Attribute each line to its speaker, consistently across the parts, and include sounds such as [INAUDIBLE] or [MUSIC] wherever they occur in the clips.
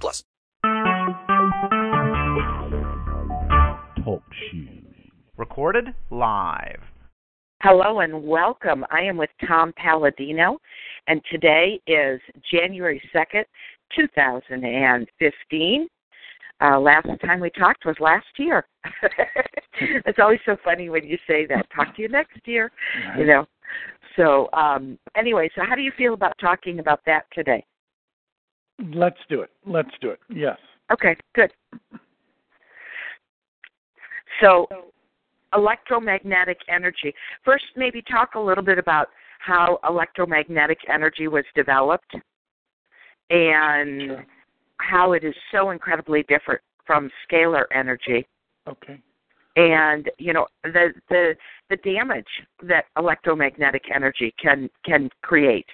Speaker 1: plus.
Speaker 2: Talk shoes. Recorded live.
Speaker 3: Hello and welcome. I am with Tom Paladino, and today is January 2nd, 2015. Uh, last time we talked was last year. [LAUGHS] it's always so funny when you say that. Talk to you next year,
Speaker 4: Right.
Speaker 3: you know. So um, anyway, so how do you feel about talking about that today?
Speaker 4: Let's do it. Let's do it. Yes.
Speaker 3: Okay, good. So, electromagnetic energy. First, maybe talk a little bit about how electromagnetic energy was developed and
Speaker 4: Sure.
Speaker 3: how it is so incredibly different from scalar energy
Speaker 4: Okay.
Speaker 3: and you know the the the damage that electromagnetic energy can can create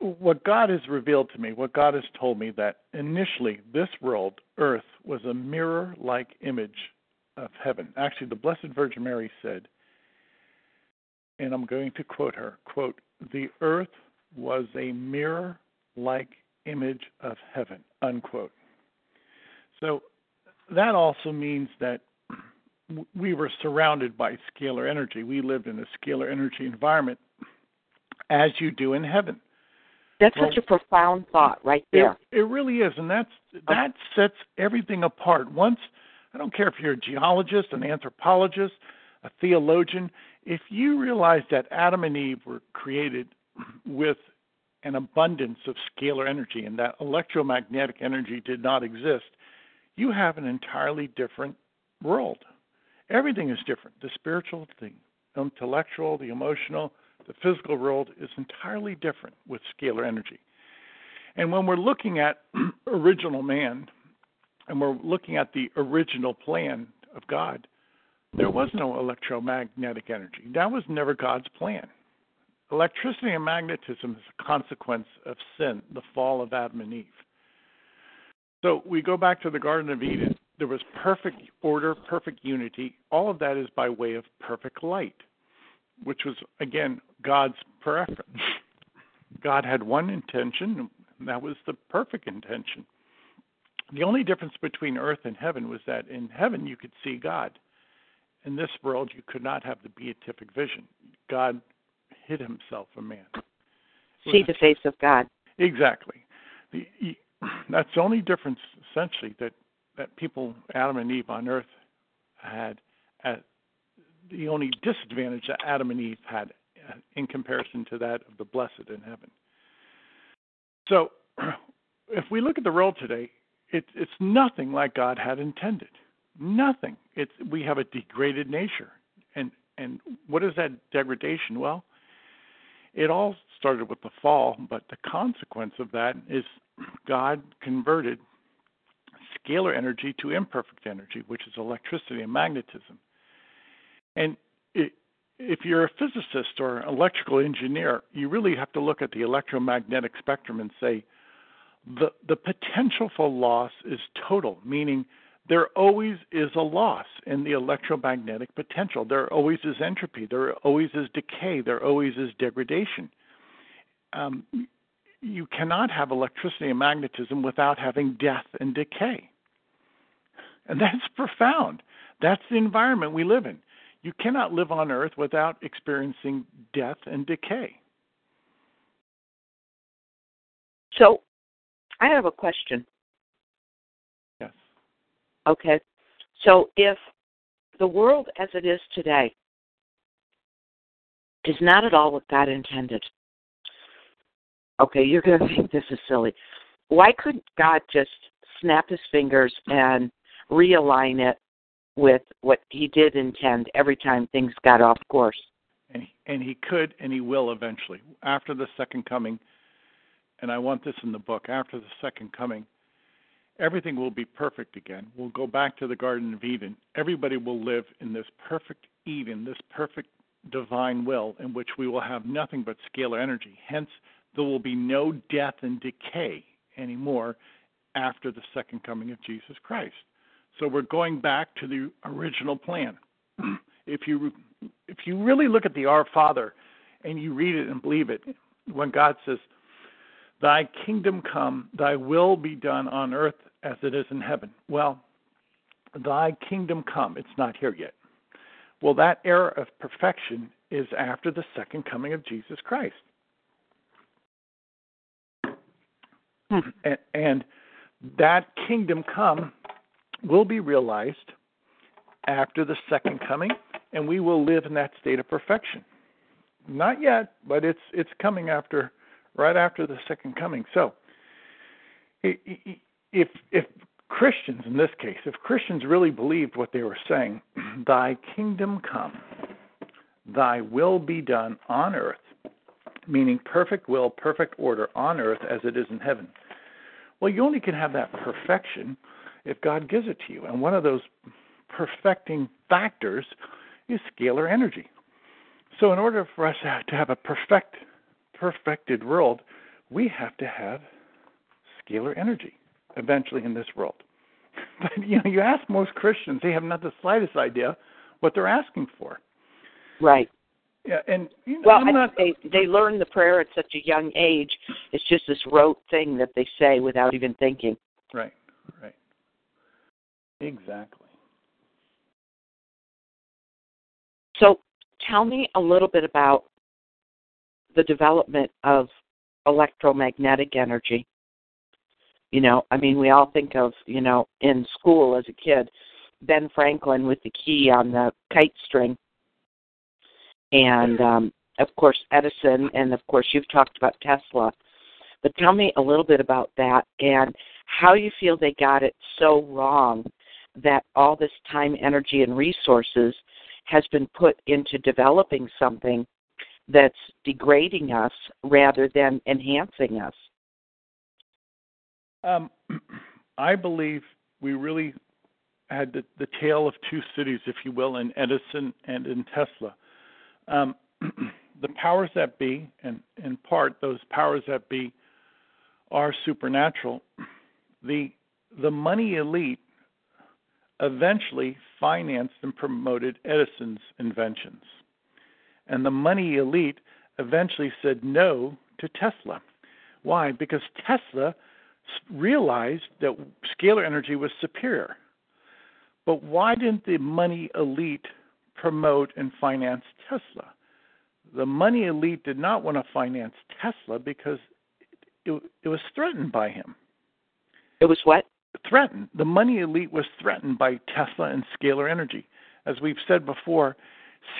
Speaker 4: what God has revealed to me, what God has told me, that initially this world, Earth, was a mirror like image of heaven. Actually, the Blessed Virgin Mary said, and I'm going to quote her quote, the earth was a mirror like image of heaven, unquote. So that also means that we were surrounded by scalar energy. We lived in a scalar energy environment as you do in heaven.
Speaker 3: That's
Speaker 4: Well-
Speaker 3: such a profound thought right there
Speaker 4: It, it really is, and that's that sets everything apart. Once I don't care if you're a geologist, an anthropologist, a theologian, if you realize that Adam and Eve were created with an abundance of scalar energy and that electromagnetic energy did not exist, you have an entirely different world. Everything is different. The spiritual, the intellectual, the emotional, the physical world is entirely different with scalar energy. And when we're looking at [CLEARS THROAT] original man and we're looking at the original plan of God, there was no electromagnetic energy. That was never God's plan. Electricity and magnetism is a consequence of sin, the fall of Adam and Eve. So we go back to the Garden of Eden. There was perfect order, perfect unity. All of that is by way of perfect light, which was, again, God's preference. God had one intention, and that was the perfect intention. The only difference between earth and heaven was that in heaven you could see God. In this world, you could not have the beatific vision. God hid himself from man.
Speaker 3: see the face of god
Speaker 4: Exactly. The, [CLEARS THROAT] that's the only difference, essentially, that that people, Adam and Eve on Earth, had. At, the only disadvantage that Adam and Eve had uh, in comparison to that of the blessed in heaven. So, [CLEARS THROAT] if we look at the world today, it, it's nothing like God had intended. Nothing. It's we have a degraded nature, and and what is that degradation? Well, it all started with the fall, but the consequence of that is [CLEARS THROAT] God converted scalar energy to imperfect energy, which is electricity and magnetism. And if you're a physicist or an electrical engineer, you really have to look at the electromagnetic spectrum and say the the potential for loss is total, meaning there always is a loss in the electromagnetic potential. There always is entropy. There always is decay. There always is degradation. Um, you cannot have electricity and magnetism without having death and decay. And that's profound. That's the environment we live in. You cannot live on earth without experiencing death and decay.
Speaker 3: so i have a question
Speaker 4: Yes.
Speaker 3: Okay. So if the world as it is today is not at all what God intended, okay, you're going [LAUGHS] to think this is silly. Why couldn't God just snap his fingers and realign it with what he did intend every time things got off course?
Speaker 4: And he, and he could and he will eventually. After the second coming, and I want this in the book, after the second coming, everything will be perfect again. We'll go back to the Garden of Eden. Everybody will live in this perfect Eden, this perfect divine will, in which we will have nothing but scalar energy. Hence, there will be no death and decay anymore after the second coming of Jesus Christ. So we're going back to the original plan. [CLEARS THROAT] if you if you really look at the Our Father and you read it and believe it, when God says, "Thy kingdom come, thy will be done on earth as it is in heaven." Well, thy kingdom come, it's not here yet. Well, that era of perfection is after the second coming of Jesus Christ.
Speaker 3: Hmm.
Speaker 4: And, and that kingdom come will be realized after the second coming, and we will live in that state of perfection. Not yet, but it's it's coming after, right after the second coming. So, if if Christians in this case, if Christians really believed what they were saying, [CLEARS THROAT] "Thy kingdom come, Thy will be done on earth," meaning perfect will, perfect order on earth as it is in heaven. Well, you only can have that perfection if God gives it to you. And one of those perfecting factors is scalar energy. So in order for us to have a perfect perfected world, we have to have scalar energy eventually in this world. [LAUGHS] But you know, you ask most Christians, they have not the slightest idea what they're asking for.
Speaker 3: Right.
Speaker 4: Yeah, and you know,
Speaker 3: Well,
Speaker 4: not,
Speaker 3: they they learn the prayer at such a young age. It's just this rote thing that they say without even thinking.
Speaker 4: right, right, exactly.
Speaker 3: So, tell me a little bit about the development of electromagnetic energy. You know, I mean, we all think of, you know, in school as a kid, Ben Franklin with the key on the kite string. And, um, of course, Edison, and of course, you've talked about Tesla. But tell me a little bit about that and how you feel they got it so wrong that all this time, energy, and resources has been put into developing something that's degrading us rather than enhancing us.
Speaker 4: Um, [CLEARS THROAT] I believe we really had the, the tale of two cities, if you will, in Edison and in Tesla. Um, [CLEARS THROAT] the powers that be, and in part those powers that be, are supernatural. [CLEARS THROAT] The the money elite eventually financed and promoted Edison's inventions, and the money elite eventually said no to Tesla. Why? Because Tesla realized that scalar energy was superior. But why didn't the money elite promote and finance Tesla? The money elite did not want to finance Tesla because it, it was threatened by him.
Speaker 3: It was what?
Speaker 4: Threatened. The money elite was threatened by Tesla and scalar energy. As we've said before,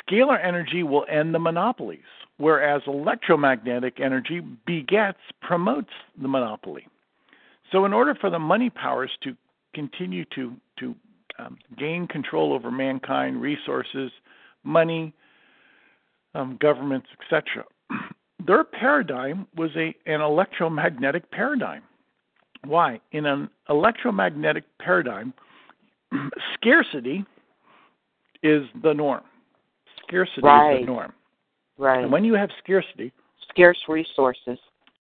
Speaker 4: scalar energy will end the monopolies, whereas electromagnetic energy begets, promotes the monopoly. So, in order for the money powers to continue to to um, gain control over mankind, resources, money, um, governments, etc., [CLEARS THROAT] their paradigm was a an electromagnetic paradigm. Why? In an electromagnetic paradigm, [CLEARS THROAT] scarcity is the norm. Scarcity
Speaker 3: Right.
Speaker 4: is the norm.
Speaker 3: Right.
Speaker 4: And when you have scarcity,
Speaker 3: Scarce resources.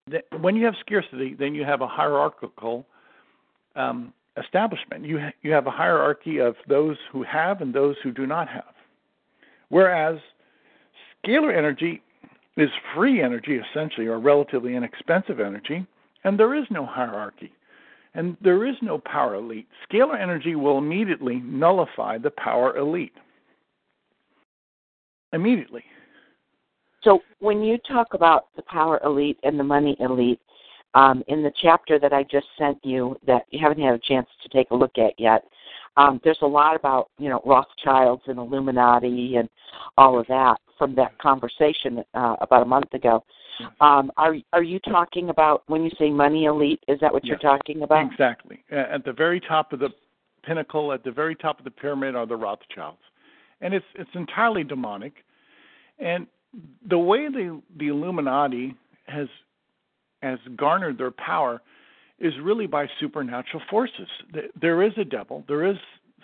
Speaker 4: th- when you have scarcity, then you have a hierarchical um, establishment. You ha- you have a hierarchy of those who have and those who do not have. Whereas scalar energy is free energy, essentially, or relatively inexpensive energy, and there is no hierarchy, and there is no power elite. Scalar energy will immediately nullify the power elite. Immediately.
Speaker 3: So when you talk about the power elite and the money elite, um, in the chapter that I just sent you that you haven't had a chance to take a look at yet, um, there's a lot about you know Rothschilds and Illuminati and all of that from that conversation uh, about a month ago. Um, are are you talking about when you say money elite? Is that what you're talking about?
Speaker 4: Exactly. At the very top of the pinnacle, at the very top of the pyramid, are the Rothschilds, and it's it's entirely demonic. And the way the the Illuminati has has garnered their power is really by supernatural forces. There is a devil, there is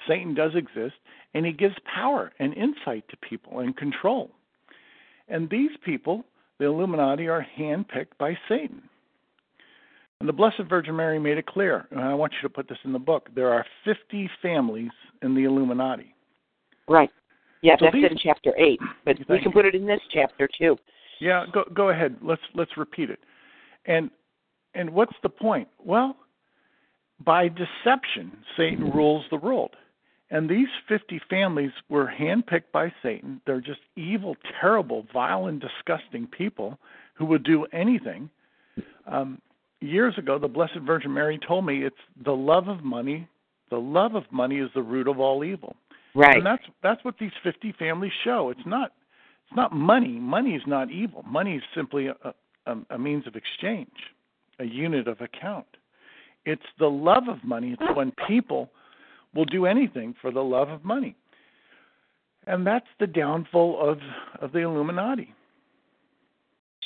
Speaker 4: Satan does exist, and he gives power and insight to people and control. And these people, the Illuminati, are handpicked by Satan. And the Blessed Virgin Mary made it clear, and I want you to put this in the book. There are 50 families in the Illuminati.
Speaker 3: Right. Yeah,
Speaker 4: So
Speaker 3: that's
Speaker 4: these-
Speaker 3: in chapter eight, but we can put it in this chapter too.
Speaker 4: Yeah, go go ahead. Let's let's repeat it. And and what's the point? Well, by deception, Satan rules the world. And these 50 families were handpicked by Satan. They're just evil, terrible, vile, and disgusting people who would do anything. Um, years ago, the Blessed Virgin Mary told me it's the love of money. The love of money is the root of all evil.
Speaker 3: Right.
Speaker 4: And that's that's what these 50 families show. It's not it's not money. Money is not evil. Money is simply a, a, a means of exchange, a unit of account. It's the love of money. It's when people will do anything for the love of money. And that's the downfall of of the Illuminati.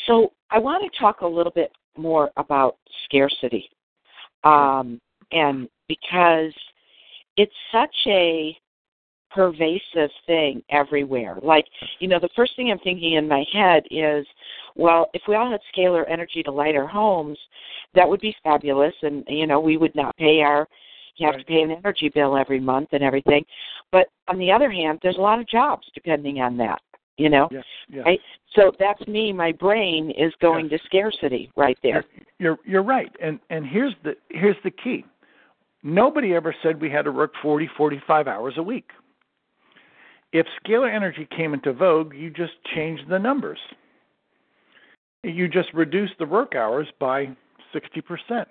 Speaker 3: So I want to talk a little bit more about scarcity, um, and because it's such a pervasive thing everywhere. Like, you know, the first thing I'm thinking in my head is, well, if we all had scalar energy to light our homes, that would be fabulous, and you know, we would not pay our you have
Speaker 4: Right.
Speaker 3: to pay an energy bill every month and everything. But on the other hand, there's a lot of jobs depending on that. You know,
Speaker 4: Yes, yes.
Speaker 3: Right? So that's me. My brain is going to scarcity right there.
Speaker 4: You're you're right. And and here's the here's the key. Nobody ever said we had to work 40 45 hours a week. If scalar energy came into vogue, you just changed the numbers. You just reduced the work hours by 60%.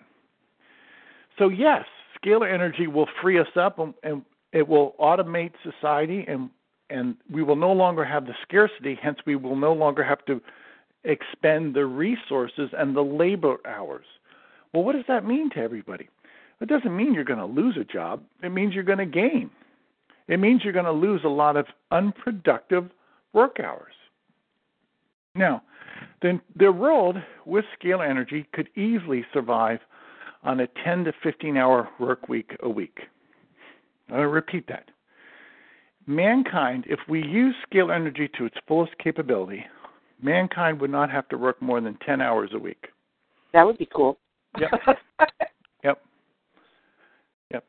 Speaker 4: So yes, scalar energy will free us up and, and it will automate society and and we will no longer have the scarcity, hence we will no longer have to expend the resources and the labor hours. Well, what does that mean to everybody? It doesn't mean you're going to lose a job. It means you're going to gain. It means you're going to lose a lot of unproductive work hours. Now, then the world with scalar energy could easily survive on a 10 to 15 hour work week a week. I'll repeat that. Mankind, if we use scalar energy to its fullest capability, mankind would not have to work more than 10 hours a week.
Speaker 3: That would be cool.
Speaker 4: Yep. [LAUGHS] Yep. Yep.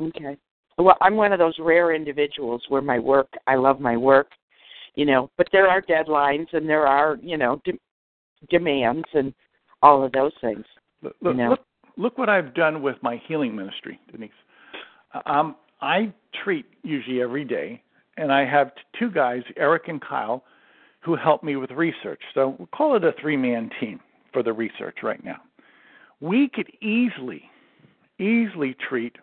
Speaker 3: okay. Well, I'm one of those rare individuals where my work, I love my work, you know, but there are deadlines and there are, you know, de- demands and all of those things.
Speaker 4: Look, look,
Speaker 3: know.
Speaker 4: look, look what I've done with my healing ministry, Denise. Um, I treat usually every day, and I have two guys, Eric and Kyle, who help me with research. So we'll call it a three man team for the research right now. We could easily, easily treat,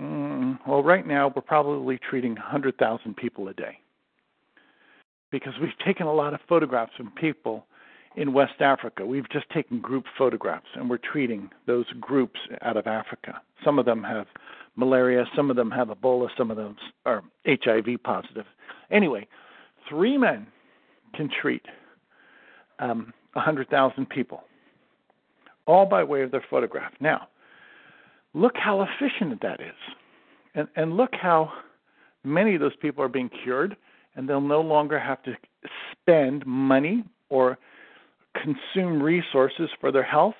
Speaker 4: mm, well, right now we're probably treating 100,000 people a day because we've taken a lot of photographs from people in West Africa. We've just taken group photographs and we're treating those groups out of Africa. Some of them have malaria, some of them have Ebola, some of them are HIV positive. Anyway, three men can treat um, 100,000 people, all by way of their photograph. Now, look how efficient that is. And, and look how many of those people are being cured, and they'll no longer have to spend money or consume resources for their health,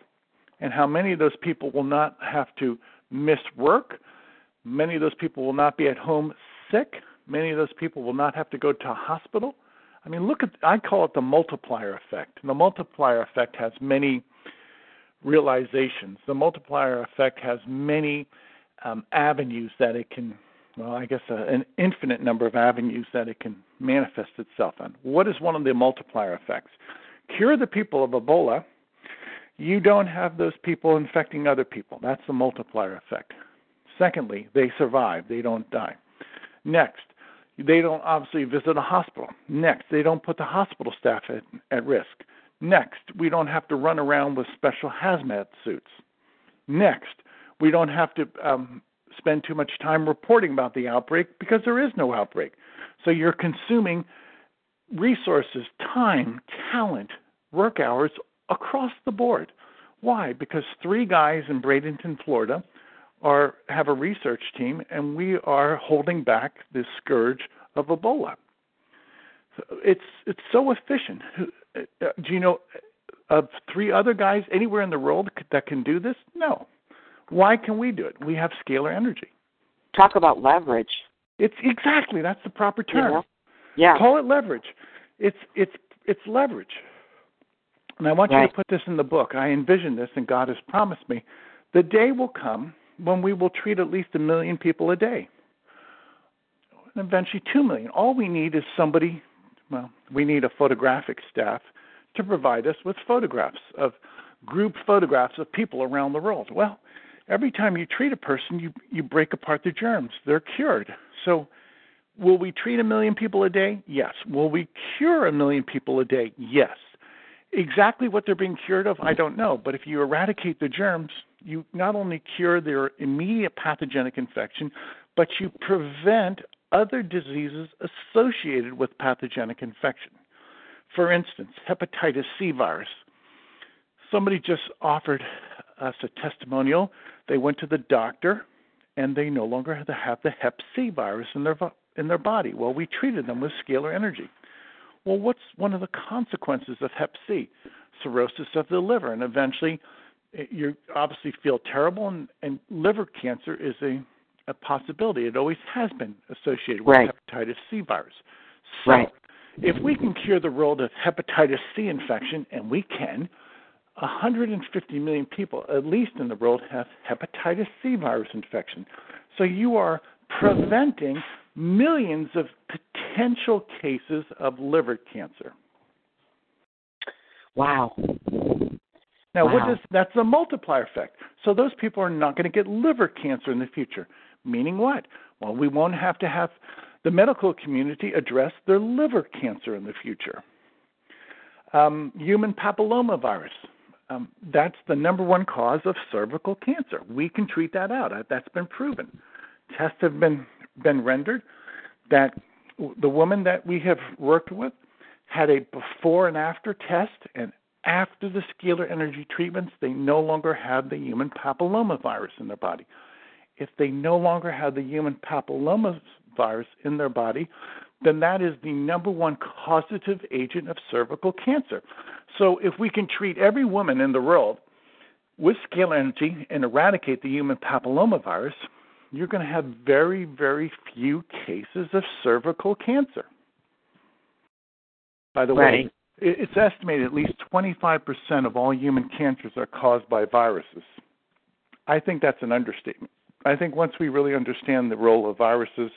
Speaker 4: and how many of those people will not have to miss work. Many of those people will not be at home sick. Many of those people will not have to go to a hospital. I mean, look at, I call it the multiplier effect. And the multiplier effect has many realizations. The multiplier effect has many um, avenues that it can, well, I guess uh, an infinite number of avenues that it can manifest itself on. What is one of the multiplier effects? Cure the people of Ebola, you don't have those people infecting other people. That's the multiplier effect. Secondly, they survive, they don't die. Next, they don't obviously visit a hospital. Next, they don't put the hospital staff at, at risk. Next, we don't have to run around with special hazmat suits. Next, we don't have to um, spend too much time reporting about the outbreak because there is no outbreak. So you're consuming resources, time, talent, work hours across the board. Why? Because three guys in Bradenton, Florida, are have a research team, and we are holding back this scourge of Ebola. It's it's so efficient. Uh, do you know of three other guys anywhere in the world that can do this? No. Why can we do it? We have scalar energy.
Speaker 3: Talk about leverage.
Speaker 4: It's exactly that's the proper term.
Speaker 3: Yeah.
Speaker 4: Call it leverage. It's it's it's leverage. And I want
Speaker 3: right.
Speaker 4: you to put this in the book. I envision this, and God has promised me. The day will come when we will treat at least a million people a day, and eventually two million. All we need is somebody. Well, we need a photographic staff to provide us with photographs of group photographs of people around the world. Well, every time you treat a person, you you break apart the germs. They're cured. So, will we treat a million people a day? Yes. Will we cure a million people a day? Yes. Exactly what they're being cured of, I don't know. But if you eradicate the germs, you not only cure their immediate pathogenic infection, but you prevent other diseases associated with pathogenic infection. For instance, hepatitis C virus. Somebody just offered us a testimonial. They went to the doctor and they no longer have the hep C virus in their in their body. Well, we treated them with scalar energy. Well, what's one of the consequences of hep C? Cirrhosis of the liver, and eventually eh, you obviously feel terrible, and, and liver cancer is a, a possibility. It always has been associated with
Speaker 3: right.
Speaker 4: hepatitis C virus. So,
Speaker 3: right.
Speaker 4: if we can cure the world of hepatitis C infection, and we can, 150 million people, at least in the world, have hepatitis C virus infection. So you are preventing millions of potential cases of liver cancer.
Speaker 3: Wow.
Speaker 4: Now,
Speaker 3: wow.
Speaker 4: what does that's a multiplier effect. So those people are not going to get liver cancer in the future. Meaning what? Well, we won't have to have the medical community address their liver cancer in the future. Um, human papillomavirus. Um, that's the number one cause of cervical cancer. We can treat that out. That's been proven. Tests have been been rendered that the woman that we have worked with had a before and after test, and after the scalar energy treatments, they no longer had the human papillomavirus in their body. If they no longer had the human papillomavirus in their body, then that is the number one causative agent of cervical cancer. So if we can treat every woman in the world with scalar energy and eradicate the human papillomavirus, you're going to have very, very few cases of cervical cancer. By the
Speaker 3: right.
Speaker 4: way, it's estimated at least 25% of all human cancers are caused by viruses. I think that's an understatement. I think once we really understand the role of viruses,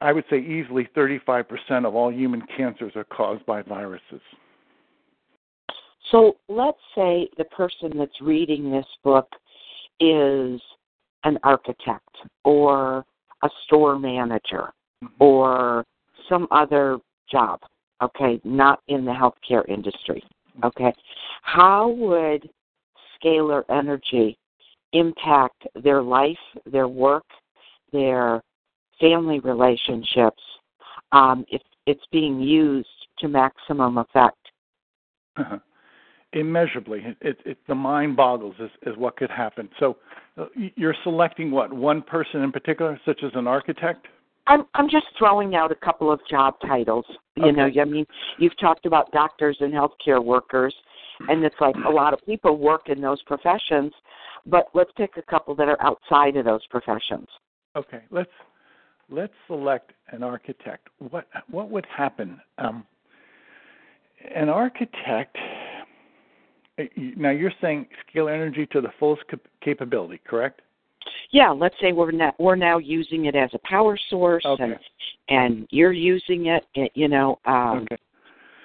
Speaker 4: I would say easily 35% of all human cancers are caused by viruses.
Speaker 3: So let's say the person that's reading this book is an architect or a store manager mm-hmm. or some other job, okay, not in the healthcare industry, mm-hmm. okay. How would scalar energy impact their life, their work, their family relationships um, if it's being used to maximum effect?
Speaker 4: Immeasurably, it, it, the mind boggles as, as what could happen. So, uh, you're selecting what one person in particular, such as an architect.
Speaker 3: I'm I'm just throwing out a couple of job titles. You
Speaker 4: okay.
Speaker 3: know, I mean, you've talked about doctors and healthcare workers, and it's like a lot of people work in those professions. But let's pick a couple that are outside of those professions.
Speaker 4: Okay, let's let's select an architect. What what would happen? Um, an architect. Eh, now you're saying scalar energy to the fullest capability, correct?
Speaker 3: Yeah, let's say we're now we're now using it as a power source,
Speaker 4: okay.
Speaker 3: and and you're using it, eh, you know, um,
Speaker 4: okay.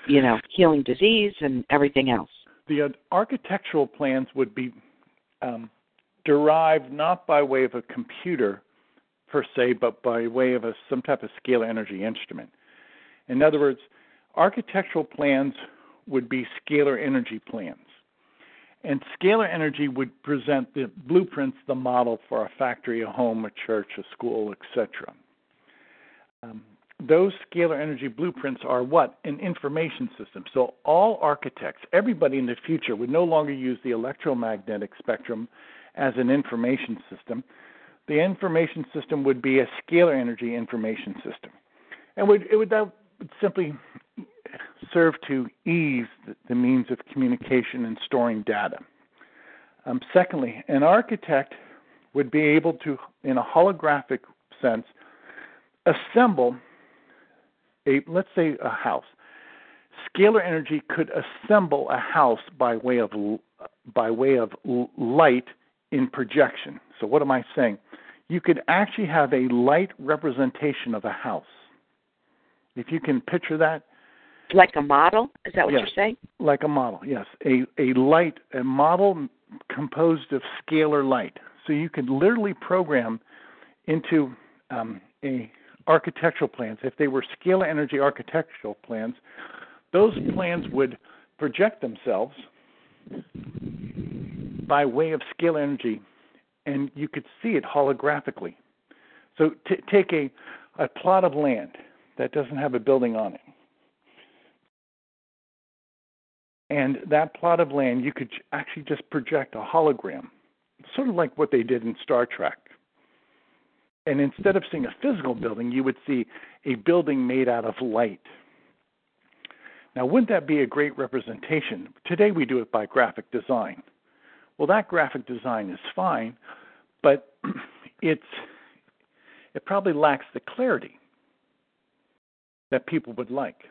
Speaker 3: you know, healing disease and everything else.
Speaker 4: The uh, architectural plans would be um, derived not by way of a computer per se, but by way of a, some type of scalar energy instrument. In other words, architectural plans would be scalar energy plans. And scalar energy would present the blueprints, the model for a factory, a home, a church, a school, etc. Um, those scalar energy blueprints are what? An information system. So all architects, everybody in the future would no longer use the electromagnetic spectrum as an information system. The information system would be a scalar energy information system. And would, it would, that would simply serve to ease the, means of communication and storing data. Um, secondly, an architect would be able to, in a holographic sense, assemble a let's say a house. Scalar energy could assemble a house by way of by way of light in projection. So what am I saying? You could actually have a light representation of a house. If you can picture that,
Speaker 3: like a model, is that what
Speaker 4: yes,
Speaker 3: you're saying?
Speaker 4: Like a model, yes. A a light, a model composed of scalar light. So you could literally program into um, a architectural plans, if they were scalar energy architectural plans, those plans would project themselves by way of scalar energy, and you could see it holographically. So t- take a, a plot of land that doesn't have a building on it. And that plot of land, you could actually just project a hologram, sort of like what they did in Star Trek and instead of seeing a physical building, you would see a building made out of light. Now, wouldn't that be a great representation? Today we do it by graphic design. Well, that graphic design is fine, but [CLEARS THROAT] it's it probably lacks the clarity that people would like.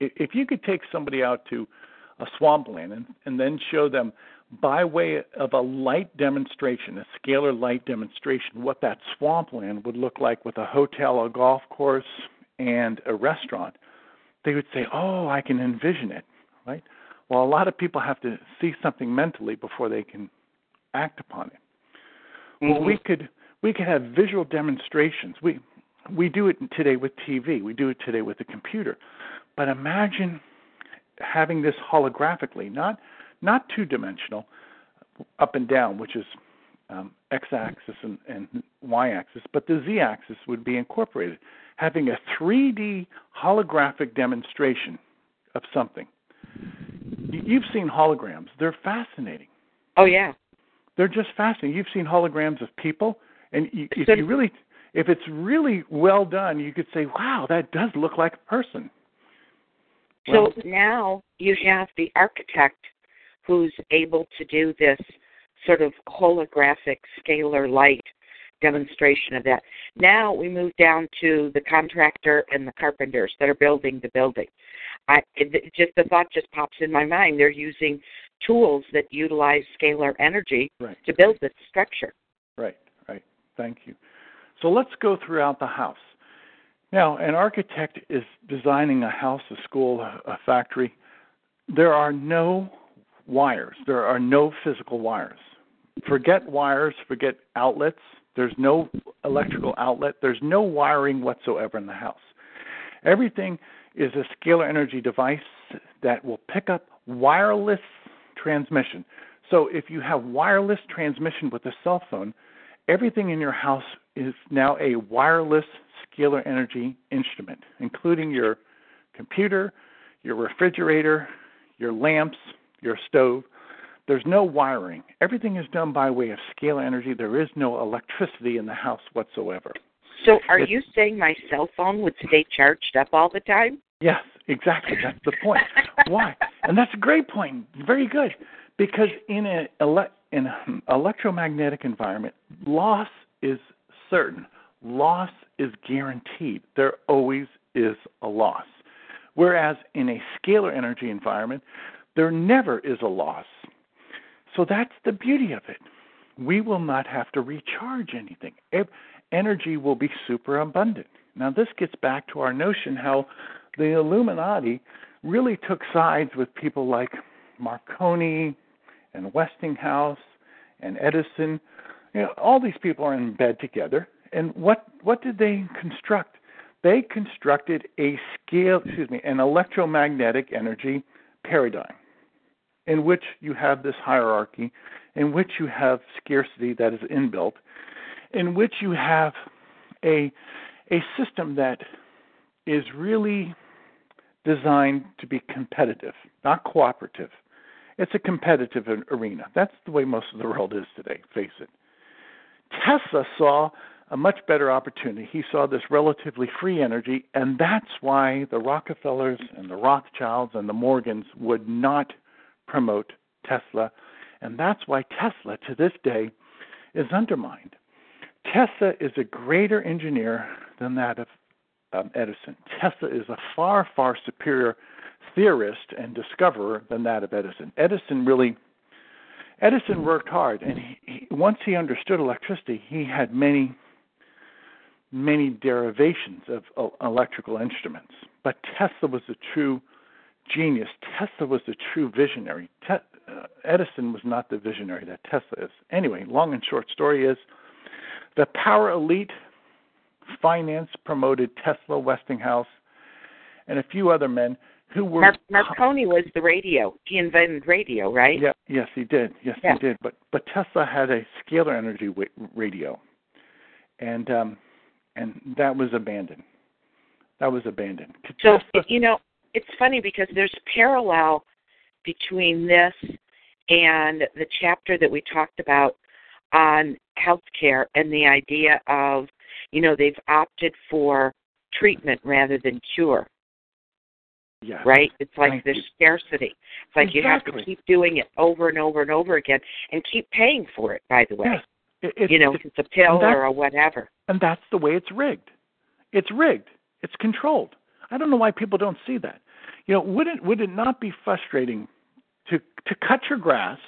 Speaker 4: If you could take somebody out to a swampland and, and then show them by way of a light demonstration, a scalar light demonstration, what that swampland would look like with a hotel, a golf course, and a restaurant, they would say, "Oh, I can envision it." Right? Well, a lot of people have to see something mentally before they can act upon it. Mm-hmm. Well, we could we could have visual demonstrations. We we do it today with TV. We do it today with the computer. But imagine having this holographically, not not two dimensional, up and down, which is um, x axis and, and y axis, but the z axis would be incorporated, having a 3D holographic demonstration of something. You've seen holograms, they're fascinating.
Speaker 3: Oh, yeah.
Speaker 4: They're just fascinating. You've seen holograms of people, and you, if you really, if it's really well done, you could say, "Wow, that does look like a person."
Speaker 3: Well, so now you have the architect who's able to do this sort of holographic scalar light demonstration of that. Now we move down to the contractor and the carpenters that are building the building. I it, just the thought just pops in my mind. They're using tools that utilize scalar energy
Speaker 4: right.
Speaker 3: to build this structure.
Speaker 4: Right, right. Thank you. So let's go throughout the house. Now, an architect is designing a house, a school, a factory. There are no wires. There are no physical wires. Forget wires, forget outlets. There's no electrical outlet. There's no wiring whatsoever in the house. Everything is a scalar energy device that will pick up wireless transmission. So if you have wireless transmission with a cell phone, everything in your house is now a wireless scalar energy instrument, including your computer, your refrigerator, your lamps, your stove. There's no wiring. Everything is done by way of scalar energy. There is no electricity in the house whatsoever.
Speaker 3: So, are it's, you saying my cell phone would stay charged up all the time?
Speaker 4: Yes, exactly. That's the point. Why? And that's a great point. Very good. Because in an ele- in an electromagnetic environment, loss is certain. Loss is guaranteed. There always is a loss. Whereas in a scalar energy environment, there never is a loss. So that's the beauty of it. We will not have to recharge anything. Energy will be super abundant. Now, this gets back to our notion how the Illuminati really took sides with people like Marconi and Westinghouse and Edison. You know, all these people are in bed together. And what what did they construct? They constructed a scale, excuse me, an electromagnetic energy paradigm in which you have this hierarchy, in which you have scarcity that is inbuilt, in which you have a a system that is really designed to be competitive, not cooperative. It's a competitive arena. That's the way most of the world is today, face it. Tesla saw a much better opportunity. He saw this relatively free energy, and that's why the Rockefellers and the Rothschilds and the Morgans would not promote Tesla. And that's why Tesla, to this day, is undermined. Tesla is a greater engineer than that of um, Edison. Tesla is a far, far superior theorist and discoverer than that of Edison. Edison really, Edison worked hard, and he, he, once he understood electricity, he had many, many derivations of electrical instruments. But Tesla was a true genius. Tesla was a true visionary. Te- uh, Edison was not the visionary that Tesla is. Anyway, long and short story is the power elite finance promoted Tesla, Westinghouse, and a few other men who were
Speaker 3: Mar- Marconi was the radio. He invented radio, right?
Speaker 4: Yeah, yes, he did. Yes,
Speaker 3: yeah.
Speaker 4: he did. But but Tesla had a scalar energy radio, and um, and that was abandoned. That was abandoned.
Speaker 3: So you know, it's funny because there's a parallel between this and the chapter that we talked about on healthcare and the idea of, you know, they've opted for treatment rather than cure.
Speaker 4: Yes.
Speaker 3: Right? It's like
Speaker 4: Thank
Speaker 3: there's
Speaker 4: you.
Speaker 3: scarcity. It's like
Speaker 4: exactly.
Speaker 3: you have to keep doing it over and over and over again and keep paying for it, by the way.
Speaker 4: Yes. It,
Speaker 3: you know,
Speaker 4: it,
Speaker 3: if it's a pill or a whatever.
Speaker 4: and that's the way it's rigged. It's rigged. It's controlled. I don't know why people don't see that. You know, would it would it not be frustrating to to cut your grass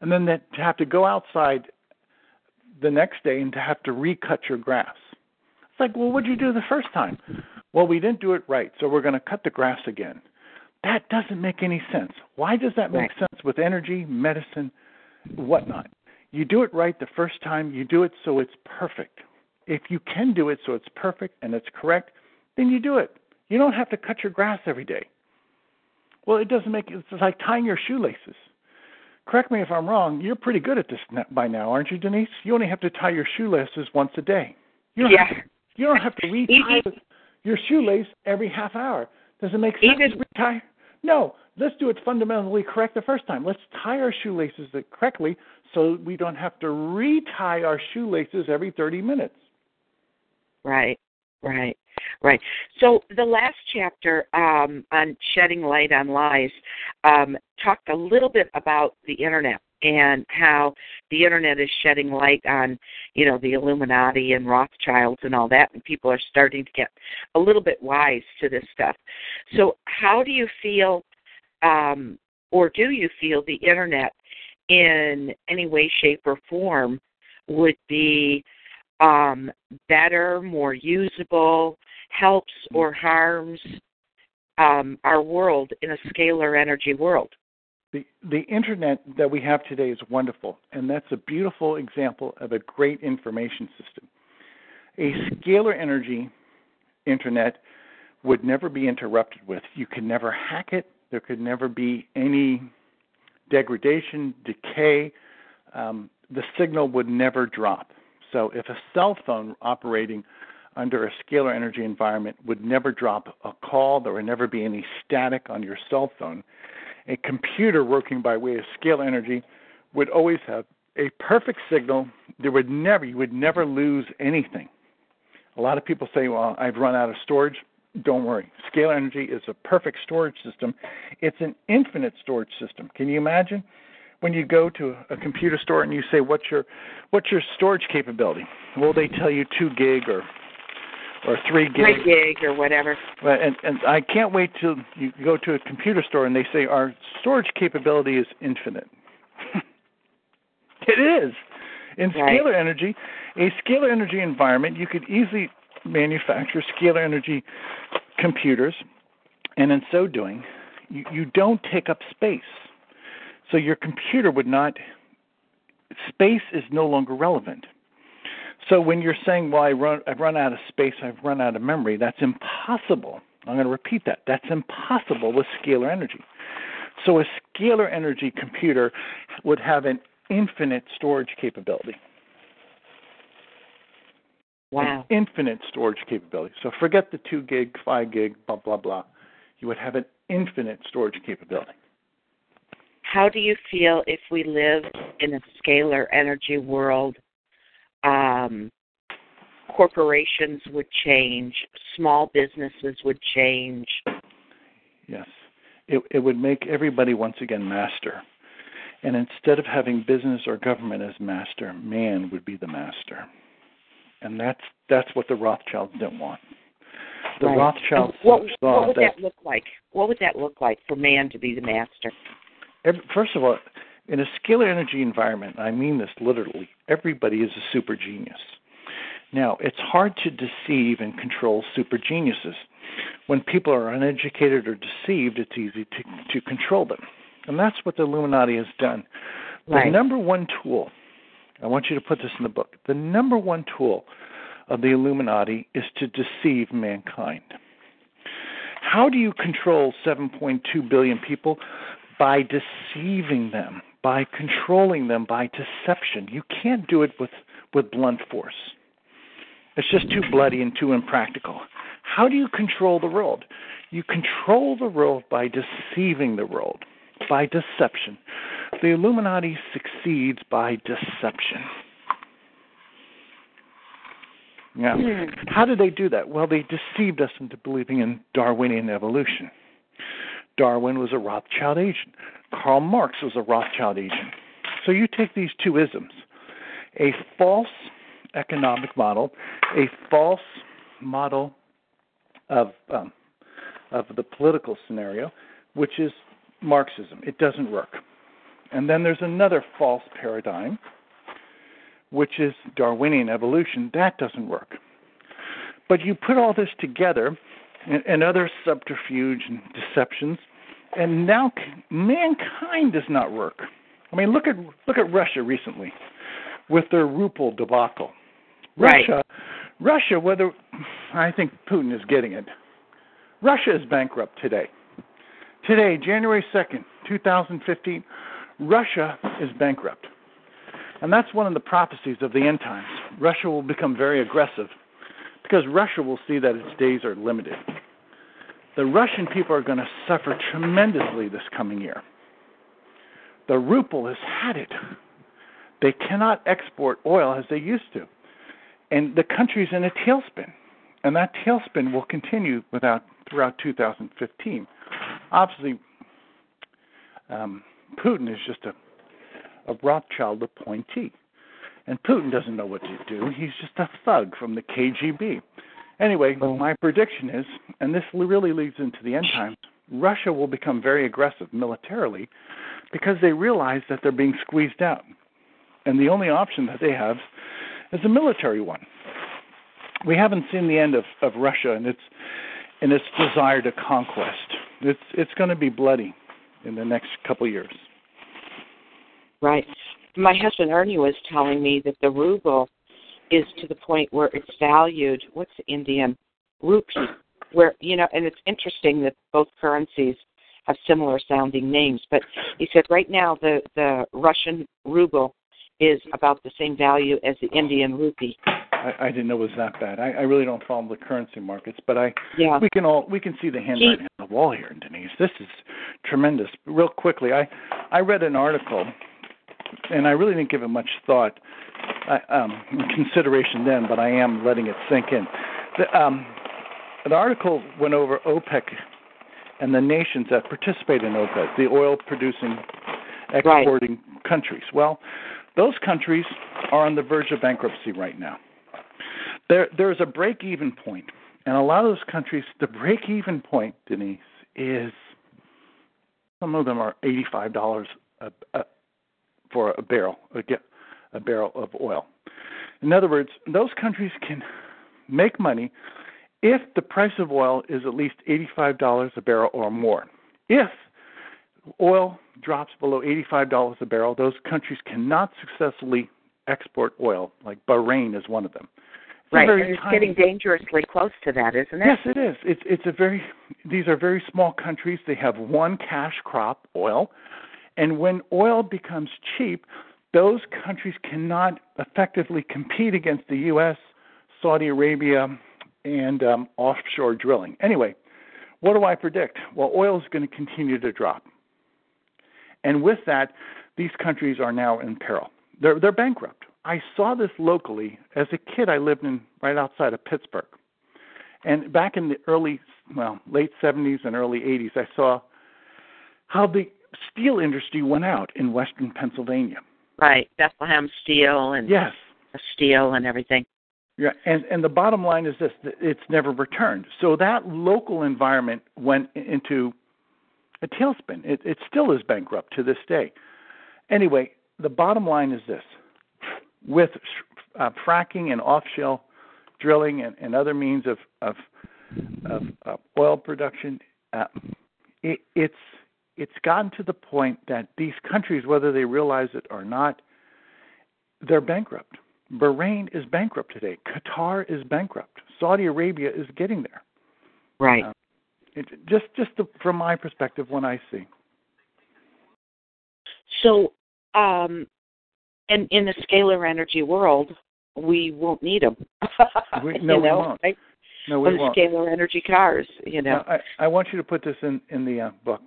Speaker 4: and then that, to have to go outside the next day and to have to recut your grass? It's like, well, what did you do the first time? Well, we didn't do it right, so we're going to cut the grass again. That doesn't make any sense. Why does that make
Speaker 3: Right.
Speaker 4: sense with energy, medicine, whatnot? You do it right the first time. You do it so it's perfect. If you can do it so it's perfect and it's correct, then you do it. You don't have to cut your grass every day. Well, it doesn't make it's like tying your shoelaces. Correct me if I'm wrong. You're pretty good at this by now, aren't you, Denise? You only have to tie your shoelaces once a day. You don't
Speaker 3: Yeah.
Speaker 4: Have, you don't have to retie your shoelace every half hour. Does it make sense
Speaker 3: Even-
Speaker 4: to retie? No. Let's do it fundamentally correct the first time. Let's tie our shoelaces correctly so we don't have to retie our shoelaces every 30 minutes.
Speaker 3: Right, right, right. So the last chapter um, on shedding light on lies um, talked a little bit about the internet and how the internet is shedding light on, you know, the Illuminati and Rothschilds and all that, and people are starting to get a little bit wise to this stuff. So, how do you feel, um, or do you feel the internet, in any way, shape, or form, would be um, better, more usable, helps or harms um, our world in a scalar energy world.
Speaker 4: The, the internet that we have today is wonderful, and that's a beautiful example of a great information system. A scalar energy internet would never be interrupted with. You can never hack it. There could never be any degradation, decay. Um, the signal would never drop. So if a cell phone operating under a scalar energy environment would never drop a call, there would never be any static on your cell phone. A computer working by way of scalar energy would always have a perfect signal. There would never you would never lose anything. A lot of people say, "Well, I've run out of storage." Don't worry. Scalar energy is a perfect storage system. It's an infinite storage system. Can you imagine? when you go to a computer store and you say what's your what's your storage capability well they tell you two gig or or three gig
Speaker 3: Three gig or whatever.
Speaker 4: And and i can't wait till you go to a computer store and they say our storage capability is infinite [LAUGHS] it is in
Speaker 3: Right.
Speaker 4: scalar energy a scalar energy environment you could easily manufacture scalar energy computers and in so doing you, you don't take up space so your computer would not, space is no longer relevant. So when you're saying, well, I run, I've run out of space, I've run out of memory, that's impossible. I'm going to repeat that. That's impossible with scalar energy. So a scalar energy computer would have an infinite storage capability.
Speaker 3: Wow.
Speaker 4: An infinite storage capability. So forget the two gig, five gig, blah blah blah. You would have an infinite storage capability.
Speaker 3: How do you feel if we live in a scalar energy world? Um, corporations would change, small businesses would change.
Speaker 4: Yes. It, it would make everybody once again master. And instead of having business or government as master, man would be the master. And that's that's what the Rothschilds didn't want. The
Speaker 3: right.
Speaker 4: Rothschilds
Speaker 3: what,
Speaker 4: saw
Speaker 3: what would
Speaker 4: that,
Speaker 3: that look like? What would that look like for man to be the master?
Speaker 4: every, first of all, in a scalar energy environment, I mean this literally, everybody is a super genius. Now, it's hard to deceive and control super geniuses. When people are uneducated or deceived, it's easy to, to control them. And that's what the Illuminati has done. The number one tool, I want you to put this in the book, the number one tool of the Illuminati is to deceive mankind. How do you control 7.2 billion people? By deceiving them, by controlling them by deception. You can't do it with, with blunt force. It's just too bloody and too impractical. How do you control the world? You control the world by deceiving the world, by deception. The Illuminati succeeds by deception. Yeah. How did they do that? Well, they deceived us into believing in Darwinian evolution. Darwin was a Rothschild agent. Karl Marx was a Rothschild agent. So you take these two isms a false economic model, a false model of um, of the political scenario, which is Marxism. It doesn't work. And then there's another false paradigm, which is Darwinian evolution. That doesn't work. But you put all this together and, and other subterfuge and deceptions, and now mankind does not work. I mean, look at look at Russia recently with their ruble debacle.
Speaker 3: Right.
Speaker 4: Russia, Russia. Whether I think Putin is getting it. Russia is bankrupt today. Today, January second, two thousand fifteen, Russia is bankrupt, and that's one of the prophecies of the end times. Russia will become very aggressive because Russia will see that its days are limited. The Russian people are going to suffer tremendously this coming year. The ruble has had it. They cannot export oil as they used to. And the country's in a tailspin. And that tailspin will continue without, throughout 2015. Obviously, um, Putin is just a, a Rothschild appointee. And Putin doesn't know what to do. He's just a thug from the KGB. Anyway, oh. my prediction is, and this really leads into the end times, Russia will become very aggressive militarily because they realize that they're being squeezed out. And the only option that they have is a military one. We haven't seen the end of, of Russia and its and its desire to conquest. It's it's going to be bloody in the next couple years.
Speaker 3: Right. My husband Ernie was telling me that the ruble is to the point where it's valued. What's the Indian rupee? Where you know, and it's interesting that both currencies have similar sounding names. But he said right now the the Russian ruble is about the same value as the Indian rupee.
Speaker 4: I, I didn't know it was that bad. I, I really don't follow the currency markets, but I
Speaker 3: Yeah.
Speaker 4: we can all we can see the handwriting the wall here, Denise. This is tremendous. Real quickly, I I read an article, and I really didn't give it much thought, I, um, consideration then, but I am letting it sink in. The, um, an article went over OPEC and the nations that participate in OPEC, the oil-producing, exporting countries. Well, those countries are on the verge of bankruptcy right now. There, there's a break-even point, and a lot of those countries, the break-even point, Denise, is some of them are eighty-five dollars a, a, for a barrel, a, a barrel of oil. In other words, those countries can make money if the price of oil is at least eighty-five dollars a barrel or more. If oil drops below eighty-five dollars a barrel, those countries cannot successfully export oil. Like Bahrain is one of them.
Speaker 3: Right.
Speaker 4: very
Speaker 3: it's
Speaker 4: tiny-
Speaker 3: getting dangerously close to that, isn't it?
Speaker 4: Yes, it is. It's it's a very these are very small countries. They have one cash crop, oil, and when oil becomes cheap, those countries cannot effectively compete against the U.S., Saudi Arabia, and um, offshore drilling. Anyway, what do I predict? Well, oil is going to continue to drop. And with that, these countries are now in peril. They're, they're bankrupt. I saw this locally. As a kid, I lived in right outside of Pittsburgh. And back in the early, well, late 70s and early 80s, I saw how the steel industry went out in western Pennsylvania.
Speaker 3: Right, Bethlehem Steel and
Speaker 4: Yes.
Speaker 3: steel and everything.
Speaker 4: Yeah, and and the bottom line is this: it's never returned. So that local environment went into a tailspin. It it still is bankrupt to this day. Anyway, the bottom line is this: with uh, fracking and offshore drilling and, and other means of of, of uh, oil production, uh, it, it's it's gotten to the point that these countries, whether they realize it or not, they're bankrupt. Bahrain is bankrupt today. Qatar is bankrupt. Saudi Arabia is getting there.
Speaker 3: Right.
Speaker 4: Uh, it, just just the, from my perspective, when I see.
Speaker 3: So, um, and in the scalar energy world, we won't need them.
Speaker 4: We- [LAUGHS] no,
Speaker 3: you
Speaker 4: we
Speaker 3: know,
Speaker 4: won't.
Speaker 3: Right?
Speaker 4: No, we won't.
Speaker 3: scalar energy cars, you know.
Speaker 4: Now, I, I want you to put this in in the uh, book.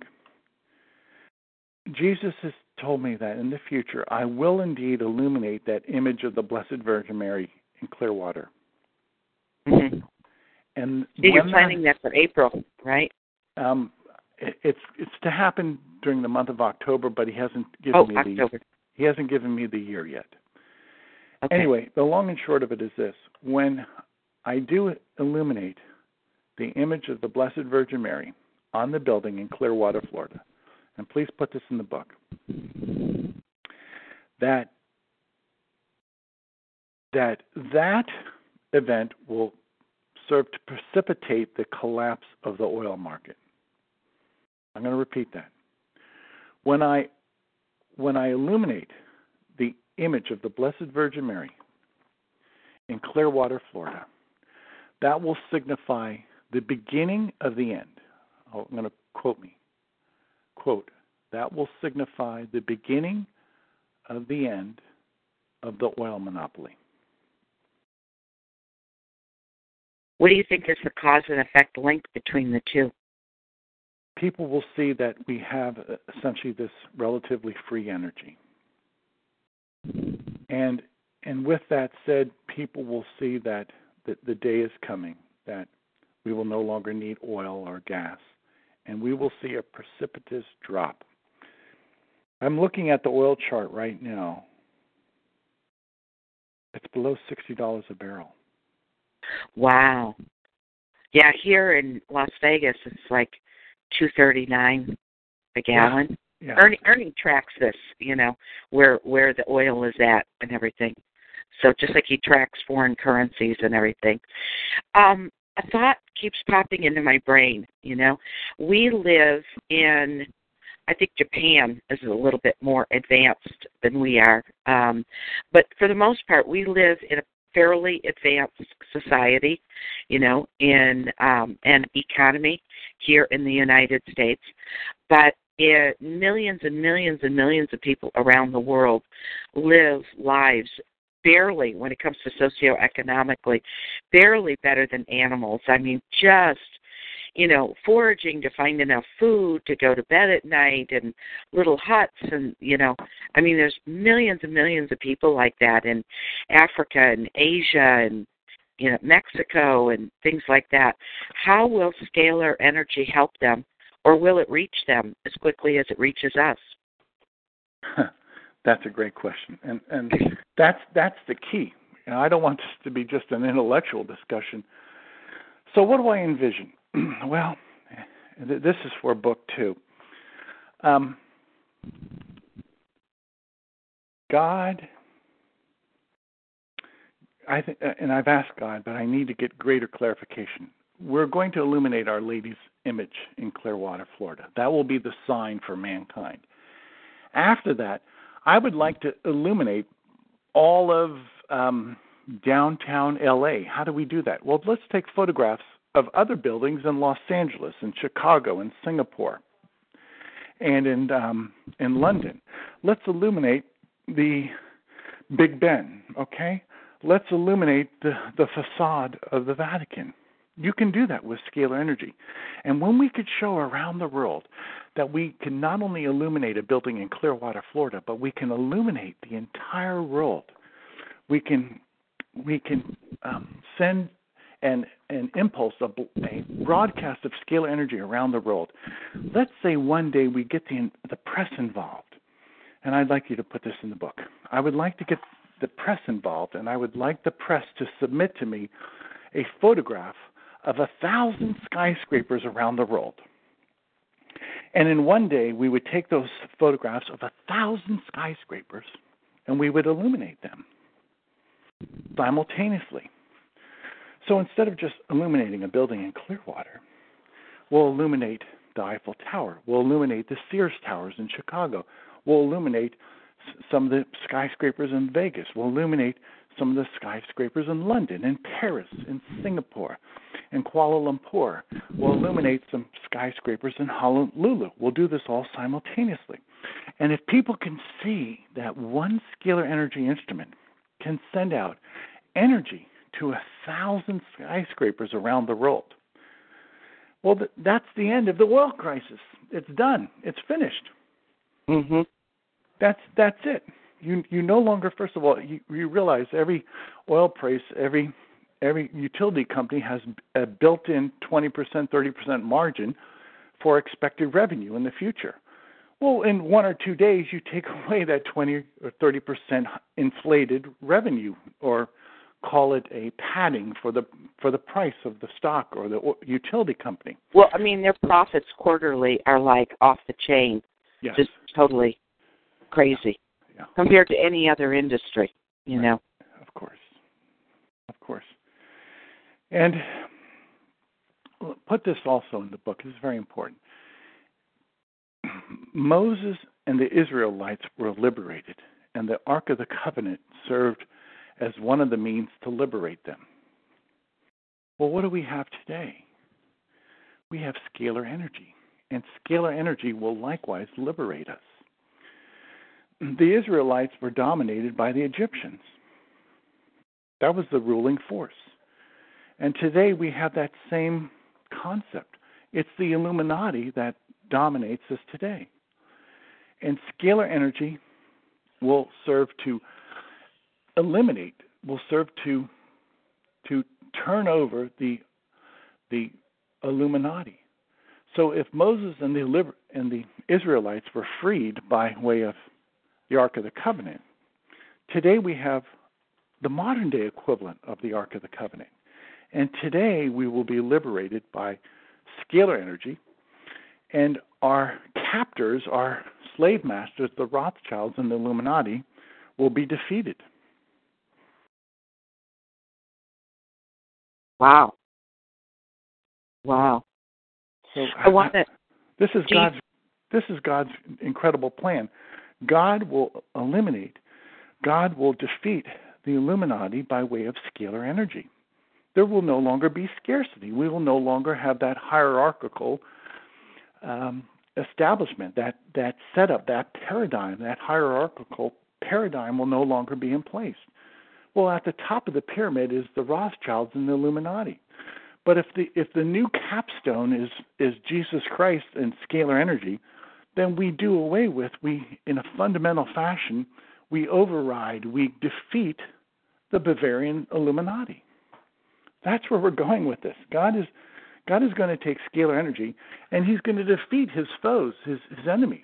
Speaker 4: Jesus has told me that in the future I will indeed illuminate that image of the Blessed Virgin Mary in Clearwater.
Speaker 3: hmm
Speaker 4: And
Speaker 3: You're
Speaker 4: when that-
Speaker 3: planning that for April, right?
Speaker 4: Um, it, it's it's to happen during the month of October, but he hasn't given
Speaker 3: Oh,
Speaker 4: me
Speaker 3: October.
Speaker 4: He hasn't given me the year yet.
Speaker 3: Okay.
Speaker 4: Anyway, the long and short of it is this: when I do illuminate the image of the Blessed Virgin Mary on the building in Clearwater, Florida, and please put this in the book, that that that event will serve to precipitate the collapse of the oil market. I'm going to repeat that. When I when I illuminate the image of the Blessed Virgin Mary in Clearwater, Florida, that will signify the beginning of the end. Oh, I'm going to quote me. Quote, that will signify the beginning of the end of the oil monopoly.
Speaker 3: What do you think is the cause and effect link between the two?
Speaker 4: People will see that we have uh, essentially this relatively free energy. And and with that said, people will see that the, the day is coming that we will no longer need oil or gas, and we will see a precipitous drop. I'm looking at the oil chart right now. It's below sixty dollars a barrel.
Speaker 3: Wow. Yeah, here in Las Vegas, it's like two thirty nine a gallon.
Speaker 4: Yeah.
Speaker 3: Ernie Ernie tracks this, you know, where where the oil is at and everything. So just like he tracks foreign currencies and everything. Um, a thought keeps popping into my brain, you know. We live in I think Japan is a little bit more advanced than we are. Um, but for the most part we live in a fairly advanced society, you know, in um an economy here in the United States. But it, millions and millions and millions of people around the world live lives barely when it comes to socioeconomically barely better than animals i mean just you know foraging to find enough food to go to bed at night and little huts and you know i mean there's millions and millions of people like that in africa and asia and you know mexico and things like that how will scalar energy help them or will it reach them as quickly as it reaches us?
Speaker 4: That's a great question, and and [LAUGHS] that's that's the key. And I don't want this to be just an intellectual discussion. So, what do I envision? [CLEARS THROAT] well, th- this is for book two. Um, God, I think, and I've asked God, but I need to get greater clarification. We're going to illuminate Our Lady's image in Clearwater, Florida. That will be the sign for mankind. After that, I would like to illuminate all of um, downtown LA. How do we do that? Well, let's take photographs of other buildings in Los Angeles, and Chicago, and Singapore, and in um, in London. Let's illuminate the Big Ben. Okay, let's illuminate the, the facade of the Vatican. You can do that with scalar energy. And when we could show around the world that we can not only illuminate a building in Clearwater, Florida, but we can illuminate the entire world. We can we can um, send an an impulse, a, a broadcast of scalar energy around the world. Let's say one day we get the the press involved, and I'd like you to put this in the book. I would like to get the press involved, and I would like the press to submit to me a photograph of a thousand skyscrapers around the world. And in one day, we would take those photographs of a thousand skyscrapers and we would illuminate them simultaneously. So instead of just illuminating a building in Clearwater, we'll illuminate the Eiffel Tower, we'll illuminate the Sears Towers in Chicago, we'll illuminate some of the skyscrapers in Vegas, we'll illuminate some of the skyscrapers in London, in Paris, in Singapore, in Kuala Lumpur. We'll illuminate some skyscrapers in Honolulu. We'll do this all simultaneously. And if people can see that one scalar energy instrument can send out energy to a thousand skyscrapers around the world, well, that's the end of the oil crisis. It's done. It's finished.
Speaker 3: Mhm.
Speaker 4: That's that's it you you no longer first of all you, you realize every oil price every every utility company has a built-in 20% 30% margin for expected revenue in the future well in one or two days you take away that 20 or 30% inflated revenue or call it a padding for the for the price of the stock or the utility company
Speaker 3: well i mean their profits quarterly are like off the chain
Speaker 4: yes.
Speaker 3: just totally crazy
Speaker 4: yeah.
Speaker 3: compared to any other industry, you
Speaker 4: right.
Speaker 3: know.
Speaker 4: Of course. Of course. And put this also in the book. This is very important. [CLEARS THROAT] Moses and the Israelites were liberated, and the Ark of the Covenant served as one of the means to liberate them. Well, what do we have today? We have scalar energy, and scalar energy will likewise liberate us the Israelites were dominated by the Egyptians. That was the ruling force. And today we have that same concept. It's the Illuminati that dominates us today. And scalar energy will serve to eliminate, will serve to to turn over the the Illuminati. So if Moses and the and the Israelites were freed by way of the Ark of the Covenant. Today we have the modern day equivalent of the Ark of the Covenant. And today we will be liberated by scalar energy, and our captors, our slave masters, the Rothschilds and the Illuminati, will be defeated.
Speaker 3: Wow. Wow.
Speaker 4: So
Speaker 3: I want to.
Speaker 4: This is God's. This is God's incredible plan. God will eliminate, God will defeat the Illuminati by way of scalar energy. There will no longer be scarcity. We will no longer have that hierarchical um, establishment, that, that setup, that paradigm, that hierarchical paradigm will no longer be in place. Well, at the top of the pyramid is the Rothschilds and the Illuminati. But if the if the new capstone is is Jesus Christ and scalar energy, then we do away with, we, in a fundamental fashion, we override, we defeat the Bavarian Illuminati. That's where we're going with this. God is God is going to take scalar energy and he's going to defeat his foes, his, his enemies.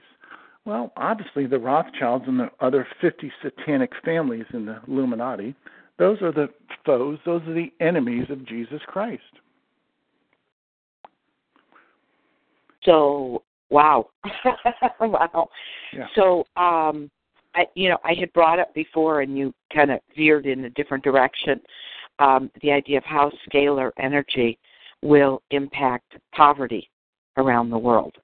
Speaker 4: Well, obviously the Rothschilds and the other 50 satanic families in the Illuminati, those are the foes, those are the enemies of Jesus Christ.
Speaker 3: So Wow. [LAUGHS] wow.
Speaker 4: Yeah.
Speaker 3: So, um, I, you know, I had brought up before, and you kind of veered in a different direction. Um, the idea of how scalar energy will impact poverty around the world.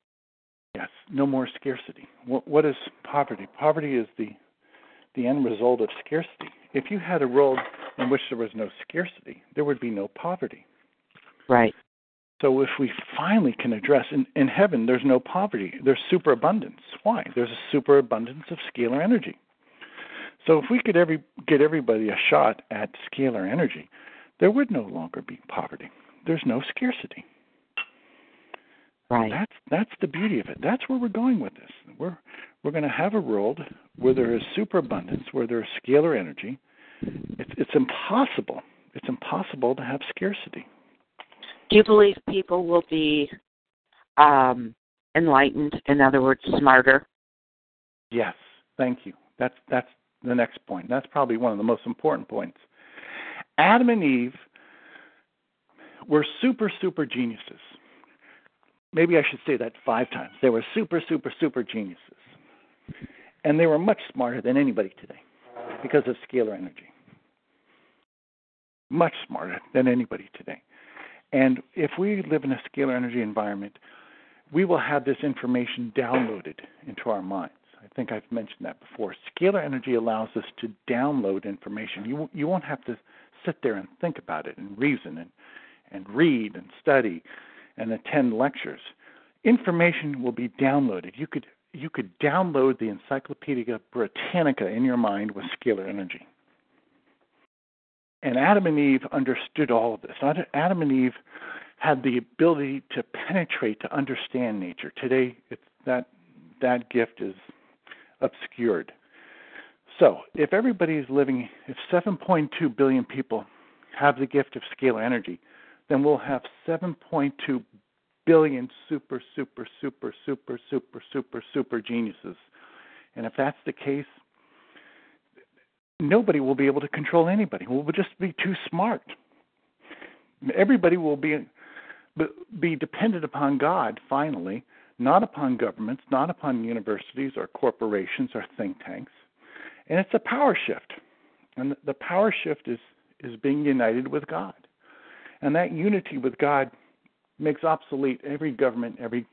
Speaker 4: Yes, no more scarcity. What, what is poverty? Poverty is the the end result of scarcity. If you had a world in which there was no scarcity, there would be no poverty.
Speaker 3: Right.
Speaker 4: So if we finally can address in, in heaven, there's no poverty. There's superabundance. Why? There's a superabundance of scalar energy. So if we could every get everybody a shot at scalar energy, there would no longer be poverty. There's no scarcity.
Speaker 3: Right.
Speaker 4: That's that's the beauty of it. That's where we're going with this. We're we're going to have a world where there is superabundance, where there is scalar energy. It's it's impossible. It's impossible to have scarcity.
Speaker 3: Do you believe people will be um, enlightened? In other words, smarter?
Speaker 4: Yes. Thank you. That's that's the next point. That's probably one of the most important points. Adam and Eve were super super geniuses maybe I should say that five times. They were super, super, super geniuses. And they were much smarter than anybody today because of scalar energy. Much smarter than anybody today. And if we live in a scalar energy environment, we will have this information downloaded into our minds. I think I've mentioned that before. Scalar energy allows us to download information. You you won't have to sit there and think about it and reason and and read and study and attend lectures, information will be downloaded. You could you could download the Encyclopedia Britannica in your mind with scalar energy. And Adam and Eve understood all of this. Adam and Eve had the ability to penetrate, to understand nature. Today, that that gift is obscured. So, if everybody is living, if 7.2 billion people have the gift of scalar energy, then we'll have 7.2 billion super, super, super, super, super, super, super geniuses. And if that's the case, nobody will be able to control anybody. We'll just be too smart. Everybody will be be dependent upon God finally, not upon governments, not upon universities or corporations or think tanks. And it's a power shift. And the power shift is is being united with God. And that unity with God makes obsolete every government, every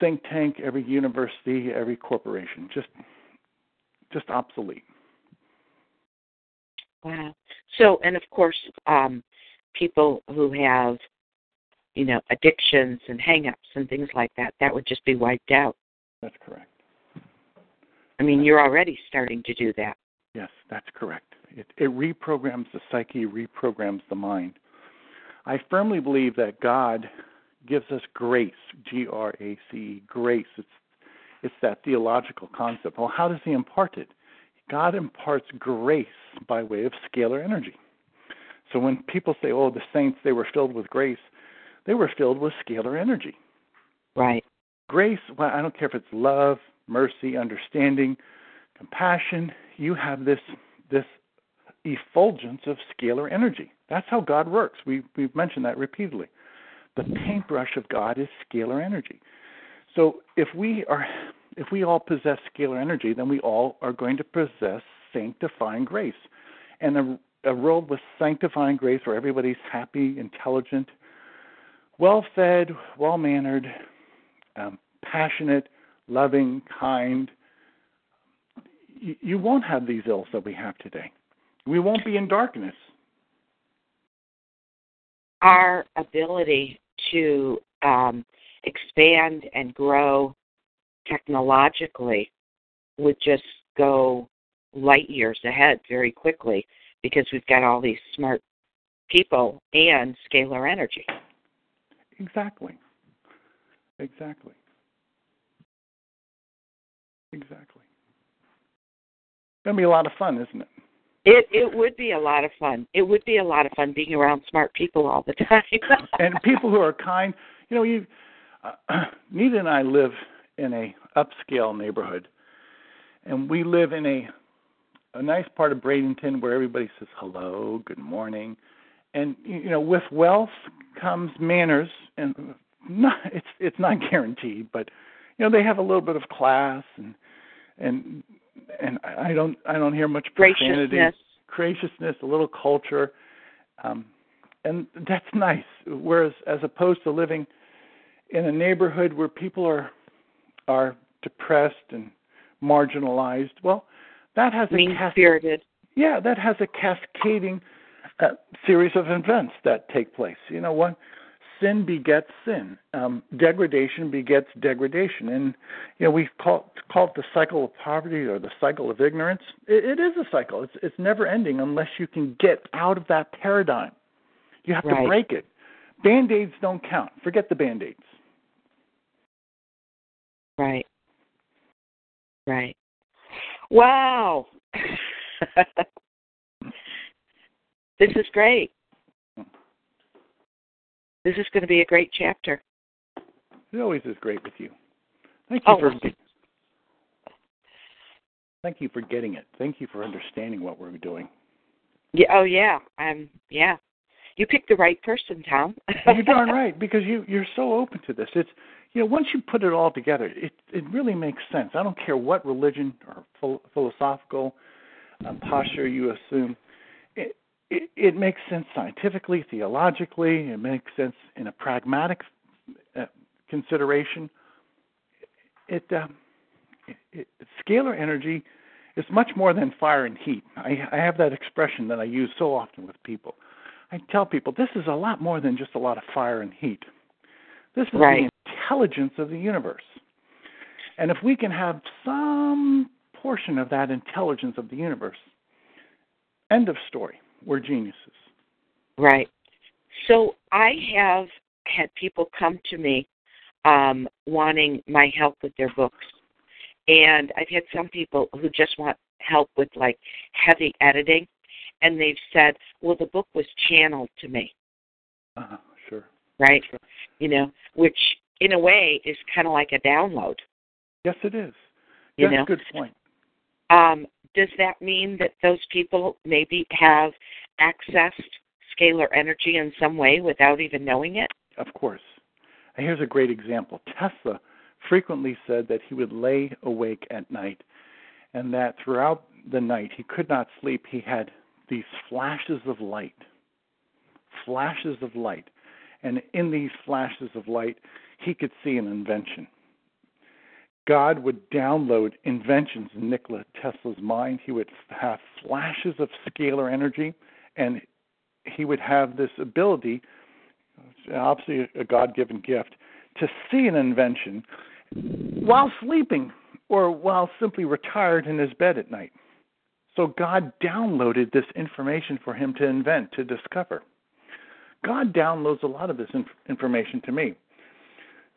Speaker 4: think tank, every university, every corporation. Just just obsolete.
Speaker 3: Wow. So, and of course, um, people who have, you know, addictions and hangups and things like that, that would just be wiped out.
Speaker 4: That's correct.
Speaker 3: I mean, you're already starting to do that.
Speaker 4: Yes, that's correct. It, it reprograms the psyche, reprograms the mind. I firmly believe that God gives us grace, G R A C E, grace. It's it's that theological concept. Well, how does he impart it? God imparts grace by way of scalar energy. So when people say, "Oh, the saints they were filled with grace," they were filled with scalar energy.
Speaker 3: Right.
Speaker 4: Grace, well, I don't care if it's love, mercy, understanding, compassion, you have this this effulgence of scalar energy. That's how God works. We, we've mentioned that repeatedly. The paintbrush of God is scalar energy. So if we are, if we all possess scalar energy, then we all are going to possess sanctifying grace. And a, a world with sanctifying grace where everybody's happy, intelligent, well fed, well mannered, um, passionate, loving, kind, you, you won't have these ills that we have today. We won't be in darkness
Speaker 3: our ability to um, expand and grow technologically would just go light years ahead very quickly because we've got all these smart people and scalar energy.
Speaker 4: Exactly. Exactly. Exactly. It's going to be a lot of fun, isn't it?
Speaker 3: It it would be a lot of fun. It would be a lot of fun being around smart people all the [LAUGHS] time.
Speaker 4: and people who are kind. You know, you uh, [CLEARS THROAT] Nita and I live in a upscale neighborhood, and we live in a a nice part of Bradenton where everybody says hello, good morning, and you know, with wealth comes manners, and [LAUGHS] not it's it's not [LAUGHS] guaranteed, but you know, they have a little bit of class and and and I don't I don't hear much profanity,
Speaker 3: graciousness,
Speaker 4: graciousness a little culture, um, and that's nice. Whereas as opposed to living in a neighborhood where people are are depressed and marginalized, well, that has
Speaker 3: mean
Speaker 4: a
Speaker 3: spirited.
Speaker 4: Yeah, that has a cascading uh, series of events that take place. You know, one sin begets sin. Um, degradation begets degradation, and you know we call call it the cycle of poverty or the cycle of ignorance. It, it is a cycle. It's it's never ending unless you can get out of that paradigm. You have
Speaker 3: Right.
Speaker 4: to break it. Band aids don't count. Forget the band aids.
Speaker 3: Right. Right. Wow. [LAUGHS] this is great. This is going to be a great chapter.
Speaker 4: It always is great with you. Thank you
Speaker 3: Oh,
Speaker 4: for thank you for getting it. Thank you for understanding what we're doing.
Speaker 3: yeah. Oh, yeah. Um. Yeah. You picked the right person, Tom.
Speaker 4: You're darn [LAUGHS] right because you you're so open to this. It's you know once you put it all together, it it really makes sense. I don't care what religion or phil- philosophical um, posture you assume. It, it makes sense scientifically, theologically. It makes sense in a pragmatic uh, consideration. It, um, it, it scalar energy is much more than fire and heat. I, I have that expression that I use so often with people. I tell people this is a lot more than just a lot of fire and heat. This is
Speaker 3: Right.
Speaker 4: the intelligence of the universe. And if we can have some portion of that intelligence of the universe, end of story. We're geniuses.
Speaker 3: Right. So I have had people come to me um, wanting my help with their books. And I've had some people who just want help with like heavy editing. And they've said, well, the book was channeled to me,
Speaker 4: Uh-huh, sure.
Speaker 3: right? You know, which in a way is kind of like a download.
Speaker 4: Yes, it is.
Speaker 3: You
Speaker 4: That's
Speaker 3: know?
Speaker 4: a good point.
Speaker 3: Um, does that mean that those people maybe have accessed scalar energy in some way without even knowing it?
Speaker 4: Of course. And here's a great example. Tesla frequently said that he would lay awake at night and that throughout the night he could not sleep. He had these flashes of light. Flashes of light. And in these flashes of light, he could see an invention. God would download inventions in Nikola Tesla's mind. He would have flashes of scalar energy, and he would have this ability obviously a God given gift, to see an invention while sleeping or while simply retired in his bed at night. So God downloaded this information for him to invent, to discover. God downloads a lot of this inf- information to me.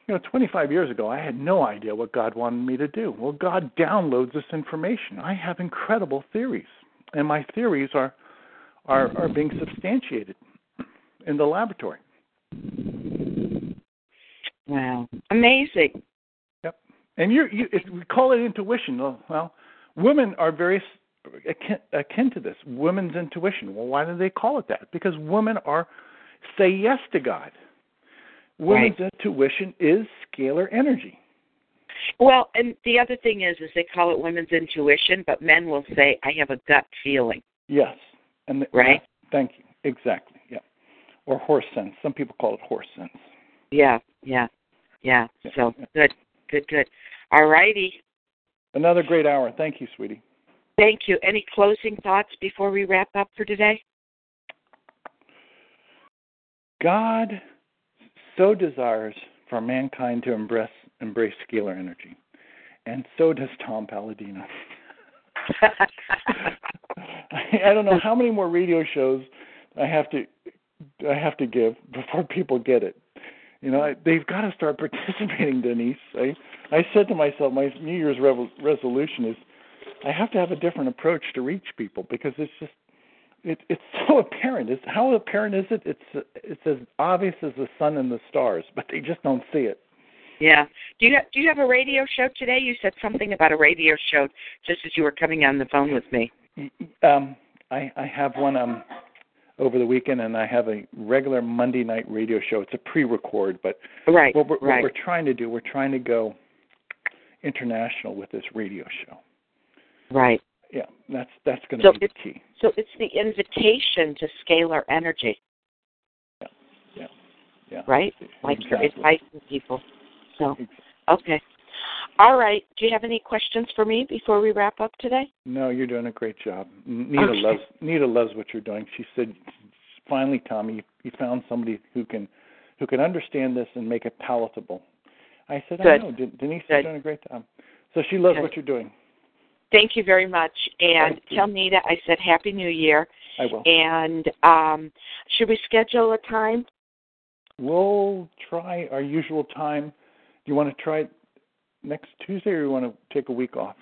Speaker 4: You know, 25 years ago, I had no idea what God wanted me to do. Well, God downloads this information. I have incredible theories, and my theories are are, are being substantiated in the laboratory.
Speaker 3: Wow. Amazing.
Speaker 4: Yep. And you're, you if we call it intuition. Well, well, women are very akin, akin to this. Women's intuition. Well, why do they call it that? Because women are say yes to God. Women's intuition is scalar energy.
Speaker 3: Well, and the other thing is, is they call it women's intuition, but men will say, "I have a gut feeling."
Speaker 4: Yes. And the,
Speaker 3: Right.
Speaker 4: Thank you. Exactly. Yeah. Or horse sense. Some people call it horse sense.
Speaker 3: Yeah, yeah, yeah.
Speaker 4: Yeah,
Speaker 3: So
Speaker 4: yeah.
Speaker 3: good, good, good. All righty.
Speaker 4: Another great hour. Thank you, sweetie.
Speaker 3: Thank you. Any closing thoughts before we wrap up for today?
Speaker 4: God so desires for mankind to embrace embrace scalar energy, and so does Tom Paladino. [LAUGHS] I don't know how many more radio shows I have to I have to give before people get it. You know, I, they've got to start [LAUGHS] participating, Denise. I I said to myself, my New Year's revel, resolution is I have to have a different approach to reach people because it's just it, it's [LAUGHS] so apparent. It's, how apparent is it? It's it's as obvious as the sun and the stars, but they just don't see it.
Speaker 3: yeah. Do you have, do you have a radio show today? You said something about a radio show just as you were coming on the phone with me.
Speaker 4: Um, I I have one um over the weekend, and I have a regular Monday night radio show. It's a pre-record, but
Speaker 3: Right.
Speaker 4: what we're,
Speaker 3: right.
Speaker 4: what we're trying to do, we're trying to go international with this radio show.
Speaker 3: right.
Speaker 4: Yeah, that's that's going to
Speaker 3: So
Speaker 4: be the key.
Speaker 3: So it's the invitation to scalar energy,
Speaker 4: Yeah, yeah. yeah.
Speaker 3: right? Like you're inviting people. So okay. All right. Do you have any questions for me before we wrap up today?
Speaker 4: No, you're doing a great job. Nita
Speaker 3: Okay.
Speaker 4: loves Nita loves what you're doing. She said, "Finally, Tommy, you, you found somebody who can who can understand this and make it palatable. I said,
Speaker 3: Good.
Speaker 4: I know. Denise
Speaker 3: Good.
Speaker 4: is doing a great job. So she loves
Speaker 3: Good.
Speaker 4: what you're doing.
Speaker 3: Thank you very much. And tell Nita I said Happy New Year.
Speaker 4: I will.
Speaker 3: And um, should we schedule a time?
Speaker 4: We'll try our usual time. Do you want to try it next Tuesday, or do you want to take a week off?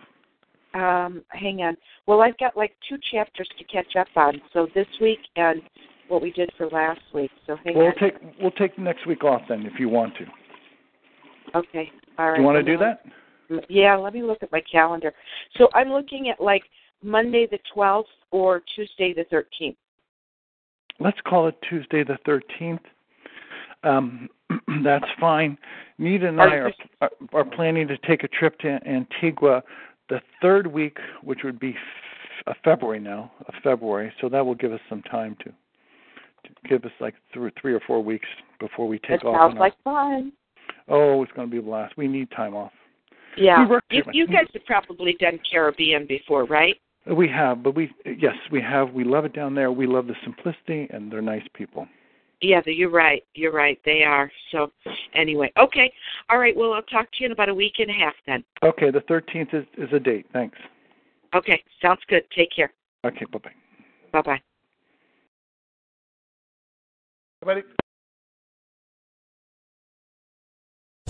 Speaker 3: Um, hang on. Well, I've got like two chapters to catch up on. So this week and what we did for last week. So hang
Speaker 4: We'll
Speaker 3: on.
Speaker 4: take we'll take next week off then, if you want to.
Speaker 3: okay. All right.
Speaker 4: Do you want to do that?
Speaker 3: Yeah, let me look at my calendar. So I'm looking at like Monday the 12th or Tuesday the 13th.
Speaker 4: Let's call it Tuesday the 13th. Um, [CLEARS THROAT] that's fine. Nita and I
Speaker 3: Are
Speaker 4: are, are planning to take a trip to Antigua the third week, which would be f- uh, February now, of February. So that will give us some time to, to give us like three, three or four weeks before we take
Speaker 3: That
Speaker 4: off.
Speaker 3: sounds like fun.
Speaker 4: oh, it's going to be a blast. We need time off.
Speaker 3: Yeah.
Speaker 4: We work
Speaker 3: You, you guys have probably done Caribbean before, right?
Speaker 4: We have, but we yes, we have. We love it down there. We love the simplicity, and they're nice people.
Speaker 3: Yeah, you're right. You're right. They are. So, anyway, okay. All right. Well, I'll talk to you in about a week and a half then.
Speaker 4: Okay, the 13th is, is a date. Thanks.
Speaker 3: Okay. Sounds good. Take care.
Speaker 4: Okay, bye bye.
Speaker 3: Bye bye.
Speaker 4: Everybody.